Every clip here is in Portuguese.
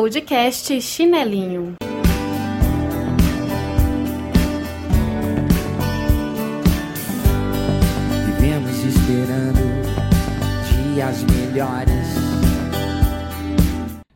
Podcast Chinelinho. Vivemos esperando dias melhores.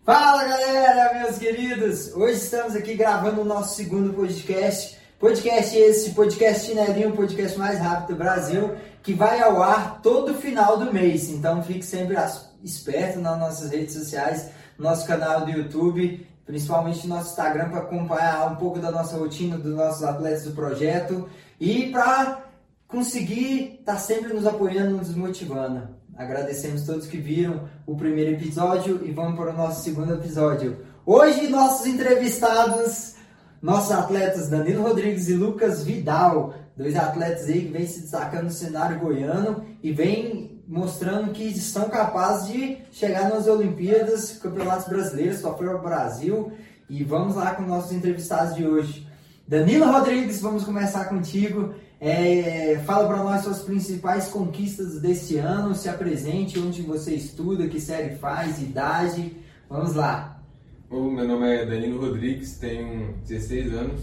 Fala galera, meus queridos! Hoje estamos aqui gravando o nosso segundo podcast. Podcast esse, podcast Chinelinho, o podcast mais rápido do Brasil, que vai ao ar todo final do mês. Então fique sempre esperto nas nossas redes sociais, nosso canal do YouTube, principalmente no nosso Instagram para acompanhar um pouco da nossa rotina dos nossos atletas do projeto e para conseguir estar sempre nos apoiando, nos motivando. Agradecemos todos que viram o primeiro episódio e vamos para o nosso segundo episódio. Hoje, nossos entrevistados, nossos atletas Danilo Rodrigues e Lucas Vidal, dois atletas aí que vêm se destacando no cenário goiano e vêm mostrando que estão capazes de chegar nas Olimpíadas, Campeonatos Brasileiros, só foi ao Brasil. E vamos lá com nossos entrevistados de hoje. Danilo Rodrigues, vamos começar contigo. É, fala para nós suas principais conquistas deste ano, se apresente, onde você estuda, que série faz, idade. Vamos lá. Oi, meu nome é Danilo Rodrigues, tenho 16 anos.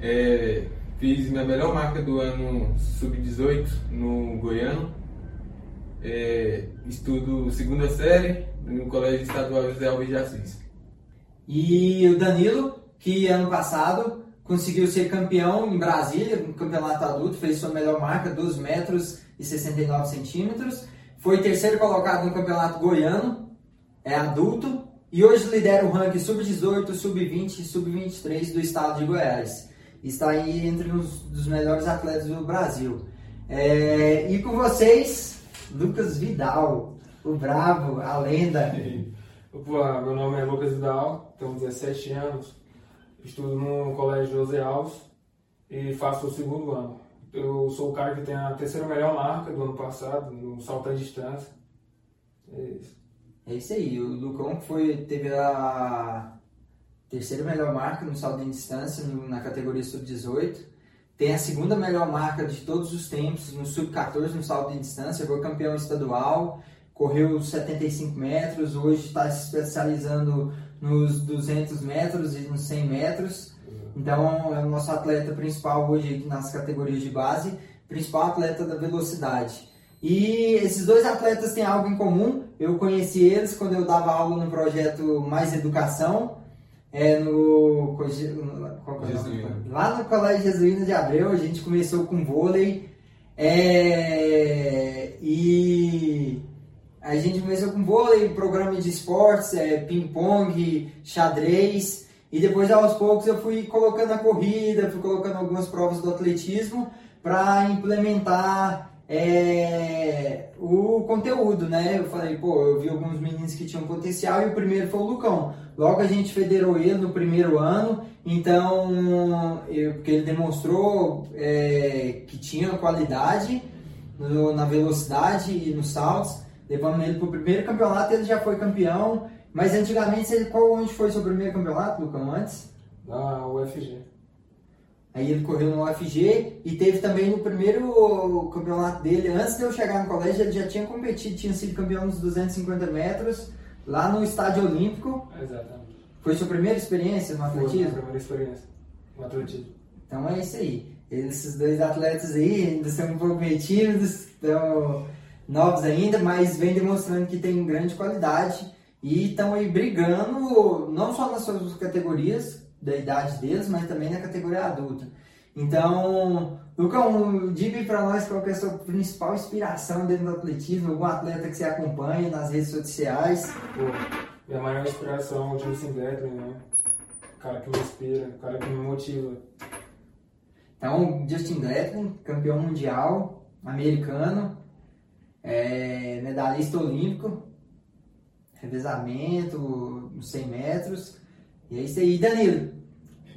É, fiz minha melhor marca do ano sub-18 no Goiano. É, estudo segunda série no Colégio Estadual José Alves de Assis. E o Danilo, que ano passado conseguiu ser campeão em Brasília, no campeonato adulto, fez sua melhor marca, 12 metros e 69 centímetros. Foi terceiro colocado no campeonato goiano, é adulto, e hoje lidera o ranking sub-18, sub-20 e sub-23 do estado de Goiás. Está aí entre os dos melhores atletas do Brasil. É, e com vocês, Lucas Vidal, o bravo, a lenda. Opa, meu nome é Lucas Vidal, tenho 17 anos, estudo no Colégio José Alves e faço o segundo ano. Eu sou o cara que tem a terceira melhor marca do ano passado, no salto à distância. É isso. É isso aí, o Lucão foi, teve a terceira melhor marca no salto em distância na categoria sub-18. Tem a segunda melhor marca de todos os tempos no sub-14 no salto em distância. Foi campeão estadual, correu 75 metros. Hoje está se especializando nos 200 metros e nos 100 metros. Então é o nosso atleta principal hoje nas categorias de base, principal atleta da velocidade. E esses dois atletas têm algo em comum. Eu conheci eles quando eu dava aula no projeto Mais Educação, é no, é lá no Colégio Jesuíno de Abreu. A gente começou com vôlei é, e a gente começou com vôlei, programa de esportes, é, ping-pong, xadrez. E depois, aos poucos, eu fui colocando a corrida, fui colocando algumas provas do atletismo para implementar é, o conteúdo, né? Eu falei, pô, eu vi alguns meninos que tinham potencial e o primeiro foi o Lucão. Logo a gente federou ele no primeiro ano, então, eu, porque ele demonstrou é, que tinha qualidade no- na velocidade e nos saltos. Levamos ele para o primeiro campeonato, ele já foi campeão. Mas antigamente, ele, qual, onde foi seu primeiro campeonato, Lucão, antes? Na UFG. Aí ele correu no UFG e teve também no primeiro campeonato dele, antes de eu chegar no colégio, ele já tinha competido, tinha sido campeão nos 250 metros, lá no Estádio Olímpico. Exatamente. Foi sua primeira experiência no Foi a minha atletismo? primeira experiência no atletismo. Então é isso aí. Esses dois atletas aí ainda são um pouco meio tímidos, estão novos ainda, mas vem demonstrando que tem grande qualidade e estão aí brigando não só nas suas categorias da idade deles, mas também na categoria adulta. Então, Lucão, diga aí pra nós qual é a sua principal inspiração dentro do atletismo, algum atleta que você acompanha nas redes sociais. Pô, minha maior inspiração é o Justin Gatlin, né? O cara que me inspira, o cara que me motiva. Então, Justin Gatlin, campeão mundial, americano, é, medalhista olímpico, revezamento, nos 100 metros. E é isso aí, Danilo.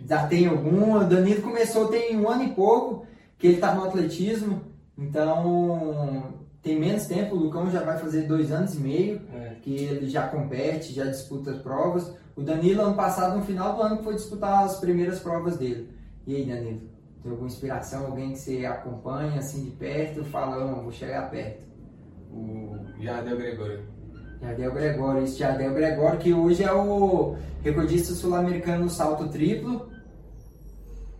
Já tem algum? O Danilo começou tem um ano e pouco que ele está no atletismo, então tem menos tempo. O Lucão já vai fazer dois anos e meio É. que ele já compete, já disputa as provas. O Danilo, ano passado, no final do ano, foi disputar as primeiras provas dele. E aí, Danilo? Tem alguma inspiração? Alguém que você acompanha assim de perto? Fala, vou chegar perto. O Jardel Gregório. Jardel Gregório, isso, Jardel Gregório, que hoje é o recordista sul-americano no salto triplo.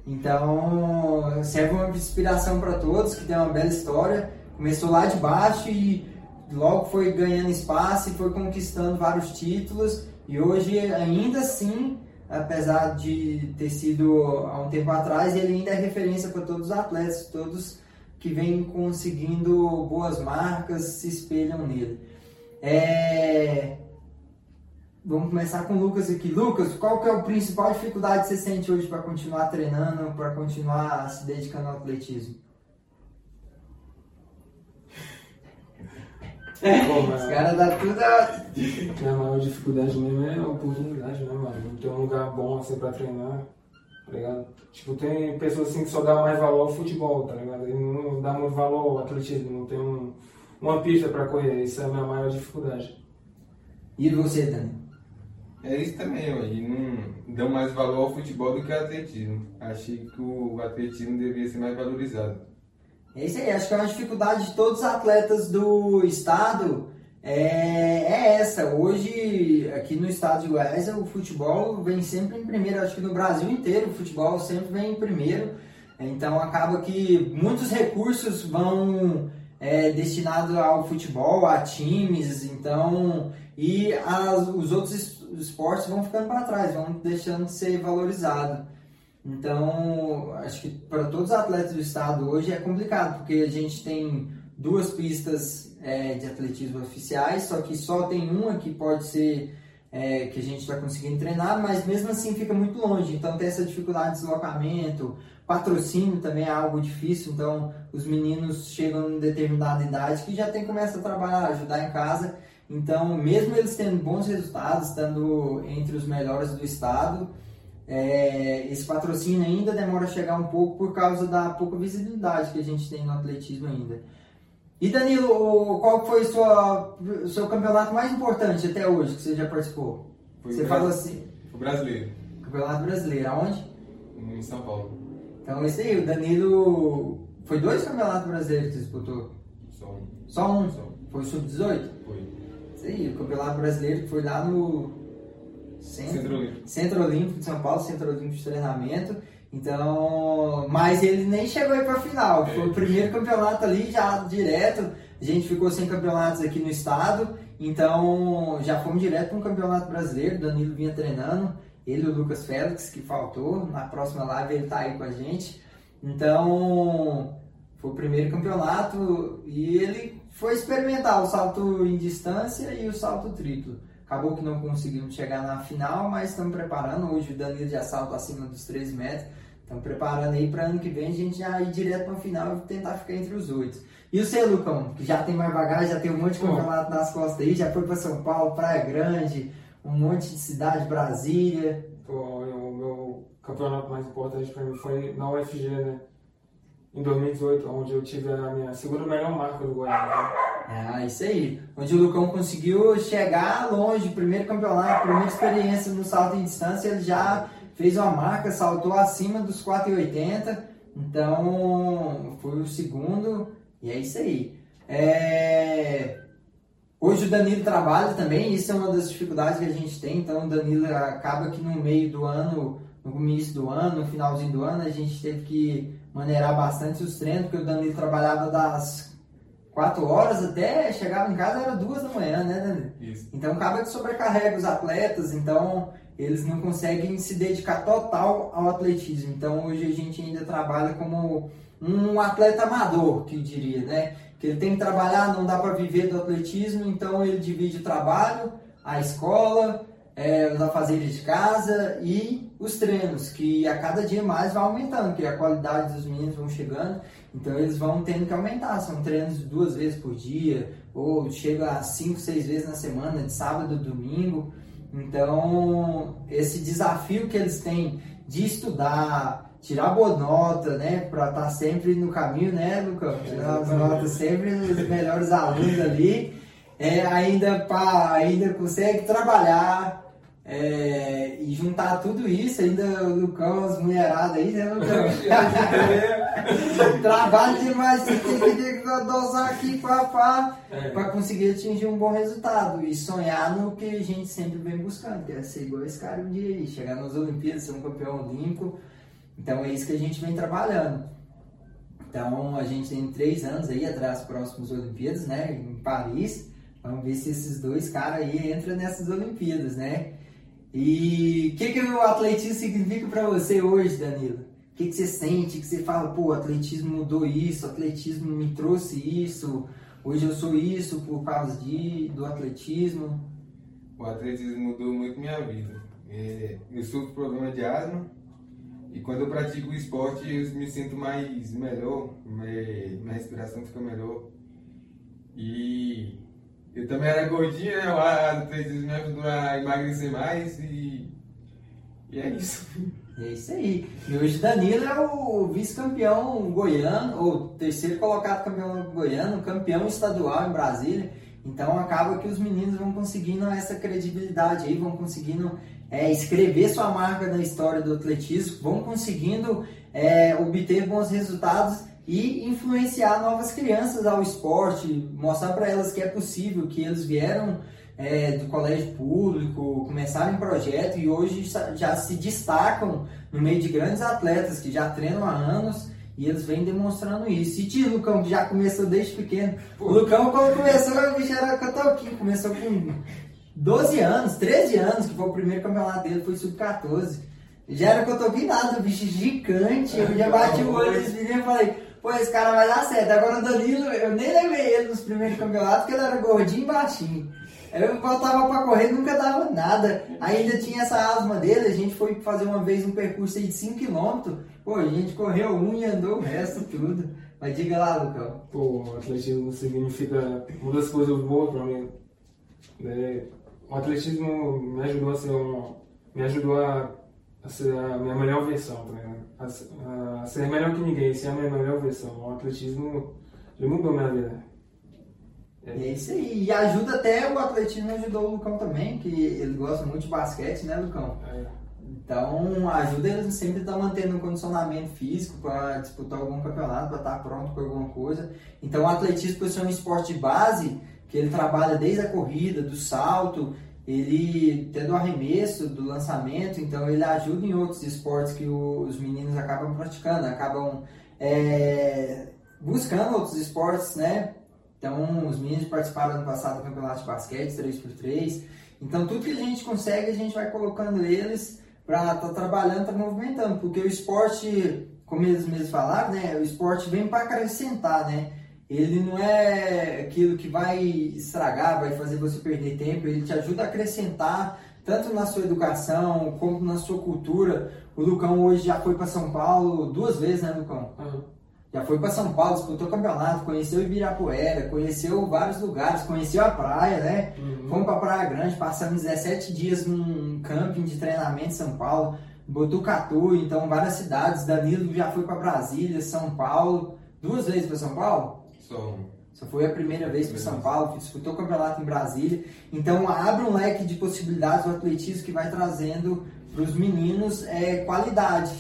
Então, serve uma inspiração para todos, que tem uma bela história. Começou lá de baixo e logo foi ganhando espaço e foi conquistando vários títulos. E hoje, ainda assim, apesar de ter sido há um tempo atrás, ele ainda é referência para todos os atletas, todos que vêm conseguindo boas marcas se espelham nele. É... Vamos começar com o Lucas aqui. Lucas, qual que é a principal dificuldade que você sente hoje para continuar treinando, para continuar se dedicando ao atletismo? Bom, Os caras dão tudo a... Minha maior dificuldade mesmo é a oportunidade, né, mano? Não ter um lugar bom assim pra treinar, tá ligado? Tipo, tem pessoas assim que só dá mais valor ao futebol, tá ligado? E não dá muito valor ao atletismo, não tem um, uma pista pra correr, isso é a minha maior dificuldade. E você, Dani? É isso também, e não dão mais valor ao futebol do que ao atletismo. Achei que o atletismo deveria ser mais valorizado. É isso aí, acho que é uma dificuldade de todos os atletas do estado é, é essa. Hoje, aqui no estado de Goiás, o futebol vem sempre em primeiro. Acho que no Brasil inteiro o futebol sempre vem em primeiro. Então acaba que muitos recursos vão é, destinados ao futebol, a times, então e as, os outros es- esportes vão ficando para trás, vão deixando de ser valorizados. Então, acho que para todos os atletas do estado hoje é complicado, porque a gente tem duas pistas é, de atletismo oficiais, só que só tem uma que pode ser é, que a gente está conseguindo treinar, mas mesmo assim fica muito longe. Então tem essa dificuldade de deslocamento, patrocínio também é algo difícil. Então os meninos chegam em determinada idade que já tem começa a trabalhar, ajudar em casa. Então mesmo eles tendo bons resultados, estando entre os melhores do estado, é, esse patrocínio ainda demora a chegar um pouco por causa da pouca visibilidade que a gente tem no atletismo ainda. E Danilo, qual foi o seu campeonato mais importante até hoje que você já participou? Foi você falou assim, O brasileiro, Campeonato Brasileiro, aonde? em São Paulo. Então esse aí, o Danilo. Foi dois campeonatos brasileiros que você disputou? Só um. Só um? Só um. Foi o Sub-18? Foi. Isso aí, o campeonato brasileiro que foi lá no. Centro, Centro Olímpico. Centro Olímpico de São Paulo, Centro Olímpico de Treinamento. Então, mas ele nem chegou aí pra final. Foi o primeiro campeonato ali já direto. A gente ficou sem campeonatos aqui no estado. Então, já fomos direto para um campeonato brasileiro. Danilo vinha treinando. Ele e o Lucas Félix, que faltou. Na próxima live ele tá aí com a gente. Então, foi o primeiro campeonato e ele foi experimentar o salto em distância e o salto triplo. Acabou que não conseguimos chegar na final, mas estamos preparando. Hoje o Danilo já salta acima dos 13 metros. Estamos preparando aí para ano que vem a gente já ir direto para a final e tentar ficar entre os oito. E o seu, Lucão, que já tem mais bagagem, já tem um monte de campeonato nas costas aí, já foi para São Paulo, Praia Grande, um monte de cidade, Brasília. Pô, o meu campeonato mais importante pra mim foi na UFG, né? Em 2018, onde eu tive a minha segunda melhor marca do Goiás. Né? Ah, isso aí. Onde o Lucão conseguiu chegar longe, primeiro campeonato, primeira experiência no salto em distância, ele já fez uma marca, saltou acima dos 4,80. Então, foi o segundo, e é isso aí. É, Hoje o Danilo trabalha também, isso é uma das dificuldades que a gente tem. Então, o Danilo acaba que no meio do ano, no início do ano, no finalzinho do ano, a gente teve que maneirar bastante os treinos, porque o Danilo trabalhava das 4 horas até chegava em casa era duas da manhã, né, Danilo? Isso. Então acaba que sobrecarrega os atletas, então eles não conseguem se dedicar total ao atletismo. Então hoje a gente ainda trabalha como um atleta amador, que diria, né? Que ele tem que trabalhar, não dá para viver do atletismo, então ele divide o trabalho, a escola, é, os afazeres de casa e os treinos, que a cada dia mais vai aumentando, que a qualidade dos meninos vão chegando, então eles vão tendo que aumentar. São treinos duas vezes por dia, ou chega a cinco, seis vezes na semana, de sábado, domingo. Então, esse desafio que eles têm de estudar, tirar boa nota, né, para estar sempre no caminho, né, Lucão? Tirar as notas sempre os melhores alunos ali, é, ainda, pra, ainda consegue trabalhar, É, e juntar tudo isso, ainda o Lucão, as mulheradas aí, né, Lucão? Trabalho demais, você tem que dosar aqui pá, É. para conseguir atingir um bom resultado e sonhar no que a gente sempre vem buscando, que é ser igual esse cara um dia aí, chegar nas Olimpíadas, ser um campeão olímpico. Então é isso que a gente vem trabalhando. Então a gente tem três anos aí atrás das próximas Olimpíadas, né? Em Paris. Vamos ver se esses dois caras aí entram nessas Olimpíadas, né? E o que, que o atletismo significa para você hoje, Danilo? O que, que você sente? Que você fala, pô, o atletismo mudou isso, o atletismo me trouxe isso, hoje eu sou isso por causa de, do atletismo. O atletismo mudou muito minha vida. É, eu sofro problema de asma e quando eu pratico o esporte eu me sinto mais melhor, me- minha respiração fica melhor. E eu também era gordinho, né? O atletismo me ajudou a emagrecer mais e, e é isso. É isso aí. E hoje Danilo é o vice-campeão goiano, ou terceiro colocado campeão goiano, campeão estadual em Brasília. Então acaba que os meninos vão conseguindo essa credibilidade aí, vão conseguindo é, escrever sua marca na história do atletismo, vão conseguindo é, obter bons resultados e influenciar novas crianças ao esporte, mostrar para elas que é possível, que eles vieram é, do colégio público, começaram em projeto e hoje já- se destacam no meio de grandes atletas que já treinam há anos e eles vêm demonstrando isso. E tio Lucão, que já começou desde pequeno. O Lucão, quando começou, o bicho era cotoquinho, começou com 12 anos, 13 anos, que foi o primeiro campeonato dele, foi sub-14. Já era cotoquinho nada, bicho gigante, eu já bati o olho nesse menino e falei, pô, esse cara vai dar certo. Agora o Danilo, eu nem levei ele nos primeiros campeonatos, porque ele era gordinho e baixinho. Eu botava pra correr nunca dava nada. Ainda tinha essa asma dele, a gente foi fazer uma vez um percurso de 5km. Pô, a gente correu um e andou o resto tudo. Mas diga lá, Lucão. Pô, o atletismo significa uma das coisas boas pra mim. né? O atletismo me ajudou a ser um, me ajudou a, a ser a minha melhor versão, tá ligado? A, ser- a ser melhor que ninguém, ser a minha melhor versão. O atletismo ele mudou minha vida. É isso aí. E ajuda até o atletismo ajudou o Lucão também, que ele gosta muito de basquete, né, Lucão? É, Então ajuda eles sempre a estar mantendo um condicionamento físico para disputar algum campeonato, para estar pronto para alguma coisa. Então o atletismo, por ser um esporte de base, que ele trabalha desde a corrida, do salto, ele até do arremesso, do lançamento, então ele ajuda em outros esportes que o- os meninos acabam praticando, acabam é, buscando outros esportes, né? Então os meninos participaram ano passado do campeonato de basquete 3x3. Então tudo que a gente consegue, a gente vai colocando eles para estar trabalhando, tá movimentando, porque o esporte, como eles mesmos falaram, né, o esporte vem para acrescentar, né? Ele não é aquilo que vai estragar, vai fazer você perder tempo, ele te ajuda a acrescentar tanto na sua educação como na sua cultura. O Lucão hoje já foi para São Paulo duas vezes, né, Lucão? aham. Já foi para São Paulo, disputou campeonato, conheceu Ibirapuera, conheceu vários lugares, conheceu a praia, né? Uhum. Fomos para Praia Grande, passamos 17 dias num camping de treinamento em São Paulo, Botucatu, então várias cidades. Danilo já foi para Brasília, São Paulo, duas vezes para São Paulo. Só foi a primeira vez para São Paulo, disputou o campeonato em Brasília. Então abre um leque de possibilidades do atletismo que vai trazendo para os meninos é, qualidade.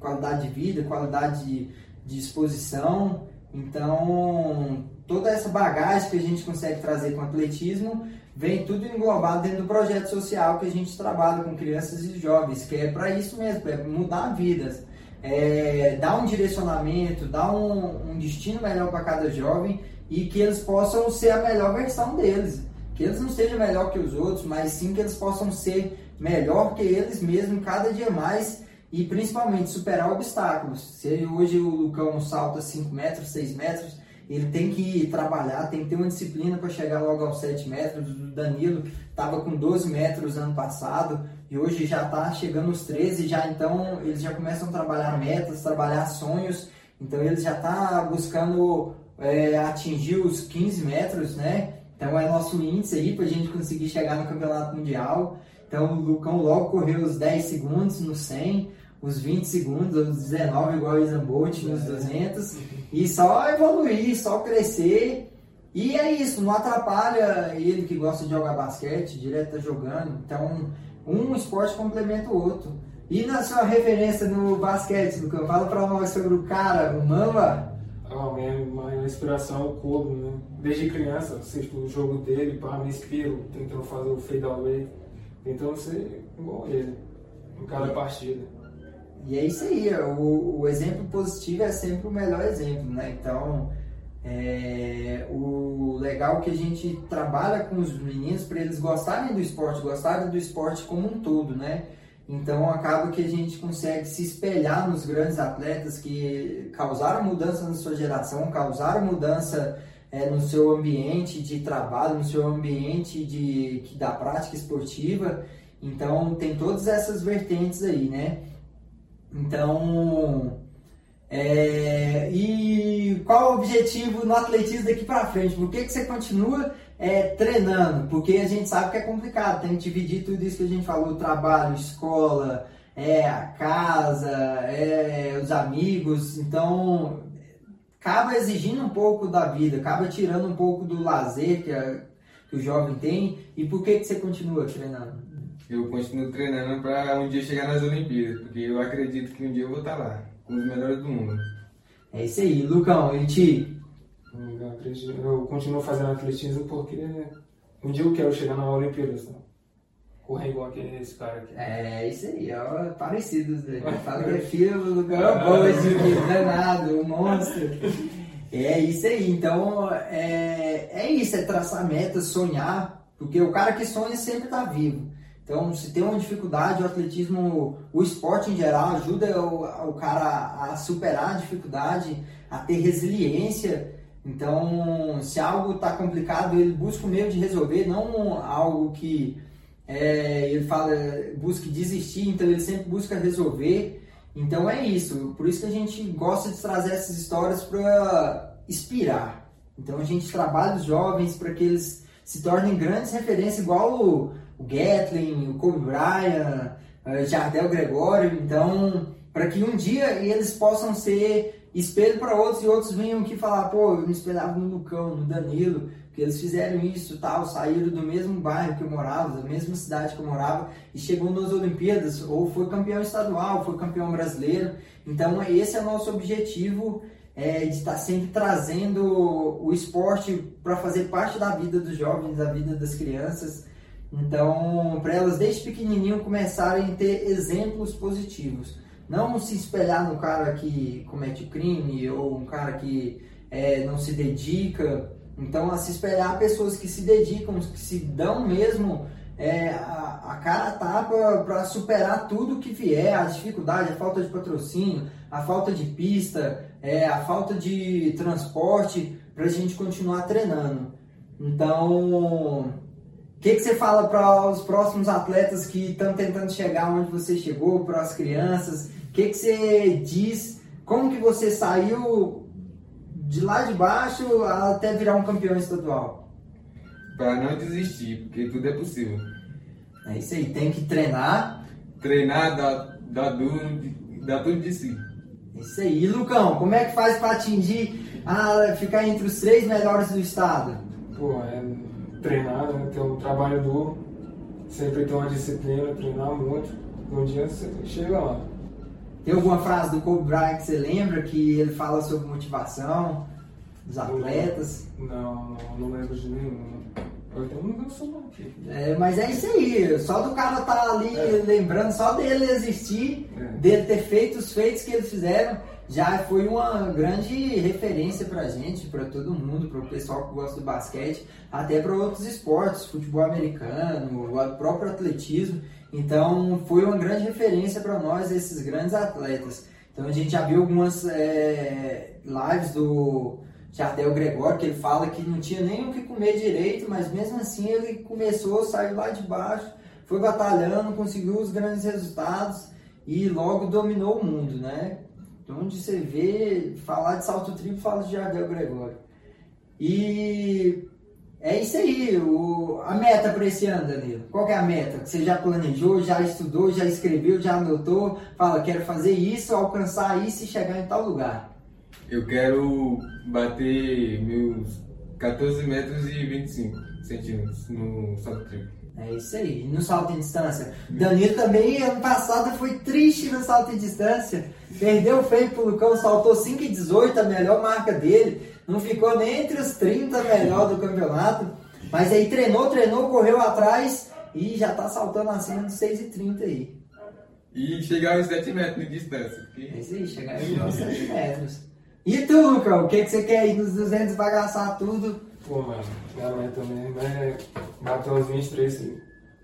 Qualidade de vida, qualidade de, de exposição. Então toda essa bagagem que a gente consegue trazer com o atletismo vem tudo englobado dentro do projeto social que a gente trabalha com crianças e jovens, que é para isso mesmo, é mudar vidas. É, dar um direcionamento, dar um, um destino melhor para cada jovem e que eles possam ser a melhor versão deles. Que eles não sejam melhor que os outros, mas sim que eles possam ser melhor que eles mesmos cada dia mais e principalmente superar obstáculos. Se hoje o Lucão salta 5 metros, 6 metros, ele tem que trabalhar, tem que ter uma disciplina para chegar logo aos 7 metros. O Danilo estava com 12 metros ano passado e hoje já está chegando aos 13, já então eles já começam a trabalhar metas, trabalhar sonhos. Então eles já tá buscando é, atingir os 15 metros, né? Então é nosso índice aí para a gente conseguir chegar no campeonato mundial. Então o Lucão logo correu os 10 segundos no 100, os 20 segundos, os 19 igual o Isan Bolt nos 200 e só evoluir, só crescer. E é isso, não atrapalha ele que gosta de jogar basquete, direto tá jogando. Então Um esporte complementa o outro. E na sua referência no basquete, Lucão, fala pra nós sobre o cara, o Mamba. Ah, minha, minha inspiração é o Kobe, né? Desde criança, assisto o jogo dele, pá, me inspiro, tentando fazer o fade away, tentando ser igual ele, em cada partida. E é isso aí, o, o exemplo positivo é sempre o melhor exemplo, né? Então, é, o legal é que a gente trabalha com os meninos para eles gostarem do esporte, gostarem do esporte como um todo, né? Então acaba que a gente consegue se espelhar nos grandes atletas que causaram mudança na sua geração, causaram mudança é, no seu ambiente de trabalho, no seu ambiente de, da prática esportiva. Então tem todas essas vertentes aí, né? Então, é, e qual o objetivo no atletismo daqui para frente? Por que, que você continua é, treinando? Porque a gente sabe que é complicado, tem que dividir tudo isso que a gente falou: trabalho, escola, é, a casa, é, os amigos. Então, acaba exigindo um pouco da vida, acaba tirando um pouco do lazer que, a, que o jovem tem. E por que, que você continua treinando? Eu continuo treinando para um dia chegar nas Olimpíadas, porque eu acredito que um dia eu vou estar lá, com os melhores do mundo. É isso aí, Lucão, e ti? Eu continuo fazendo atletismo porque um dia eu quero chegar na Olimpíadas, né? correr igual aquele esse cara aqui. É, isso aí, é parecido. Fala que é filho do Lucão Boyd, danado, um monstro. É isso aí, então é, é isso, é traçar metas, sonhar, porque o cara que sonha sempre está vivo. Então, se tem uma dificuldade, o atletismo, o esporte em geral, ajuda o, o cara a superar a dificuldade, a ter resiliência. Então, se algo está complicado, ele busca o meio de resolver, não algo que é, ele fala, busque desistir, então ele sempre busca resolver. Então é isso, por isso que a gente gosta de trazer essas histórias para inspirar. Então a gente trabalha os jovens para que eles se tornem grandes referências, igual o, Gatlin, o Kobe Bryant, o Jardel Gregório, então, para que um dia eles possam ser espelho para outros e outros venham aqui falar, pô, eu me espelhava no Lucão, no Danilo, que eles fizeram isso, tal, saíram do mesmo bairro que eu morava, da mesma cidade que eu morava e chegou nas Olimpíadas, ou foi campeão estadual, foi campeão brasileiro. Então, esse é o nosso objetivo é, de estar sempre trazendo o esporte para fazer parte da vida dos jovens, da vida das crianças. Então, para elas desde pequenininho começarem a ter exemplos positivos. Não se espelhar no cara que comete crime ou um cara que é, não se dedica. Então, a se espelhar pessoas que se dedicam, que se dão mesmo é, a, a cara tapa para superar tudo que vier, a dificuldade, a falta de patrocínio, a falta de pista, é, a falta de transporte, para a gente continuar treinando. Então, que, que você fala para os próximos atletas que estão tentando chegar onde você chegou, para as crianças? O que, que você diz? Como que você saiu de lá de baixo até virar um campeão estadual? Para não desistir, porque tudo é possível. É isso aí, tem que treinar. Treinar, dar, dar, duro, dar tudo de si. É isso aí. E Lucão, como é que faz para atingir, a, ficar entre os três melhores do estado? Pô, é treinar, né? ter um trabalho duro, sempre ter uma disciplina, treinar muito. Um dia você chega lá. Tem alguma frase do Kobe Bryant que você lembra que ele fala sobre motivação dos atletas? Não, não, não lembro de nenhum. Eu tenho um celular aqui. É, mas é isso aí, só do cara estar tá ali é. lembrando, só dele existir, é. dele ter feito os feitos que eles fizeram, já foi uma grande referência para a gente, para todo mundo, para o pessoal que gosta do basquete, até para outros esportes, futebol americano, o próprio atletismo. Então foi uma grande referência para nós esses grandes atletas. Então a gente já viu algumas é, lives do Jardel Gregório que ele fala que não tinha nem o que comer direito, mas mesmo assim ele começou, saiu lá de baixo, foi batalhando, conseguiu os grandes resultados e logo dominou o mundo, né? Onde você vê, falar de salto triplo, fala de Jardel Gregório. E é isso aí, o, a meta para esse ano, Danilo. Qual é a meta? Que você já planejou, já estudou, já escreveu, já anotou? Fala, quero fazer isso, alcançar isso e chegar em tal lugar. Eu quero bater meus 14 metros e 25 centímetros no salto triplo. É isso aí. No salto em distância? Danilo também, ano passado, foi triste no salto em distância. Perdeu feio pro Lucão, saltou 5,18, a melhor marca dele. Não ficou nem entre os 30 melhor do campeonato. Mas aí treinou, treinou, correu atrás e já tá saltando acima dos 6,30 aí. E chegar aos 7 metros de distância. É isso aí, chegar aos 7 metros. E tu, Lucão, o que, que você quer ir nos 200 bagaçar tudo? Pô, mano, minha meta também né, bater uns 23,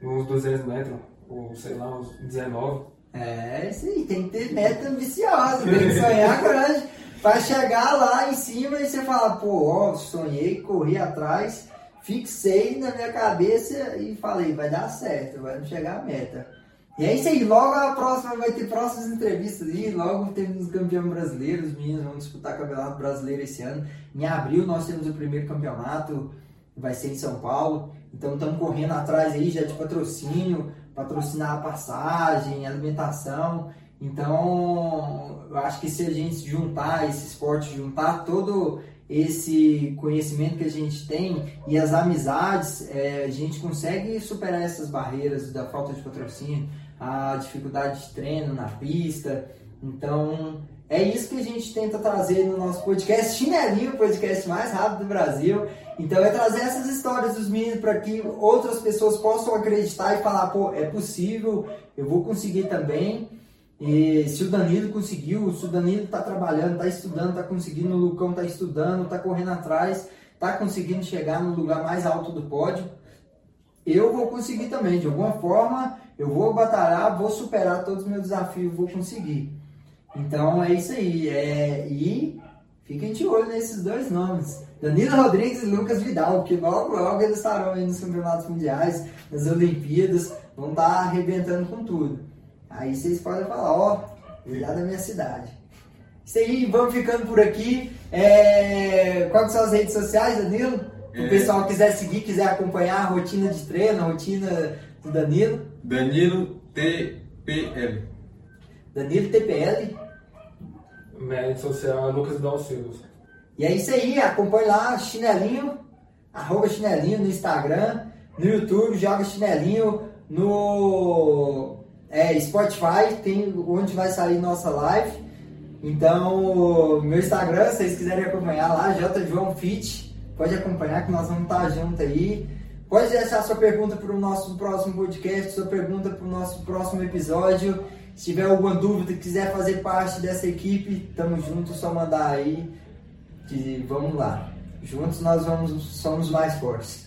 uns 200 metros, ou sei lá, uns 19. É isso aí, tem que ter meta ambiciosa, tem que sonhar grande pra chegar lá em cima e você falar, pô, ó, sonhei, corri atrás, fixei na minha cabeça e falei, vai dar certo, vai chegar a meta. E é isso aí, logo a próxima vai ter próximas entrevistas aí, logo temos os campeões brasileiros, os meninos vão disputar campeonato brasileiro esse ano. Em abril nós temos o primeiro campeonato, vai ser em São Paulo, então estamos correndo atrás aí já de patrocínio, patrocinar a passagem, alimentação. Então, eu acho que se a gente juntar esse esporte, juntar todo esse conhecimento que a gente tem e as amizades, é, a gente consegue superar essas barreiras da falta de patrocínio, a dificuldade de treino na pista. Então, é isso que a gente tenta trazer no nosso podcast Chinelinho, o podcast mais rápido do Brasil. Então, é trazer essas histórias dos meninos para que outras pessoas possam acreditar e falar: pô, é possível, eu vou conseguir também. E se o Danilo conseguiu, se o Danilo está trabalhando, está estudando, está conseguindo, o Lucão está estudando, está correndo atrás, está conseguindo chegar no lugar mais alto do pódio, eu vou conseguir também. De alguma forma, eu vou batalhar, vou superar todos os meus desafios, vou conseguir. Então é isso aí. É, e fiquem de olho nesses dois nomes. Danilo Rodrigues e Lucas Vidal, que logo, logo eles estarão aí nos campeonatos mundiais, nas Olimpíadas, vão estar arrebentando com tudo. Aí vocês podem falar, ó, lá da minha cidade. Isso aí, vamos ficando por aqui. É... Quais são as redes sociais, Danilo? Se o É. pessoal quiser seguir, quiser acompanhar a rotina de treino, a rotina do Danilo. Danilo TPL. Danilo TPL. Minha rede social é Lucas Dalcilos. E é isso aí, acompanhe lá, chinelinho, arroba chinelinho no Instagram, no YouTube, joga chinelinho no é, Spotify, tem onde vai sair nossa live. Então, meu Instagram, se vocês quiserem acompanhar lá, J João Fit, pode acompanhar que nós vamos estar junto aí. Pode deixar sua pergunta para o nosso próximo podcast, sua pergunta para o nosso próximo episódio. Se tiver alguma dúvida, quiser fazer parte dessa equipe, tamo junto, só mandar aí que vamos lá. Juntos nós vamos, somos mais fortes.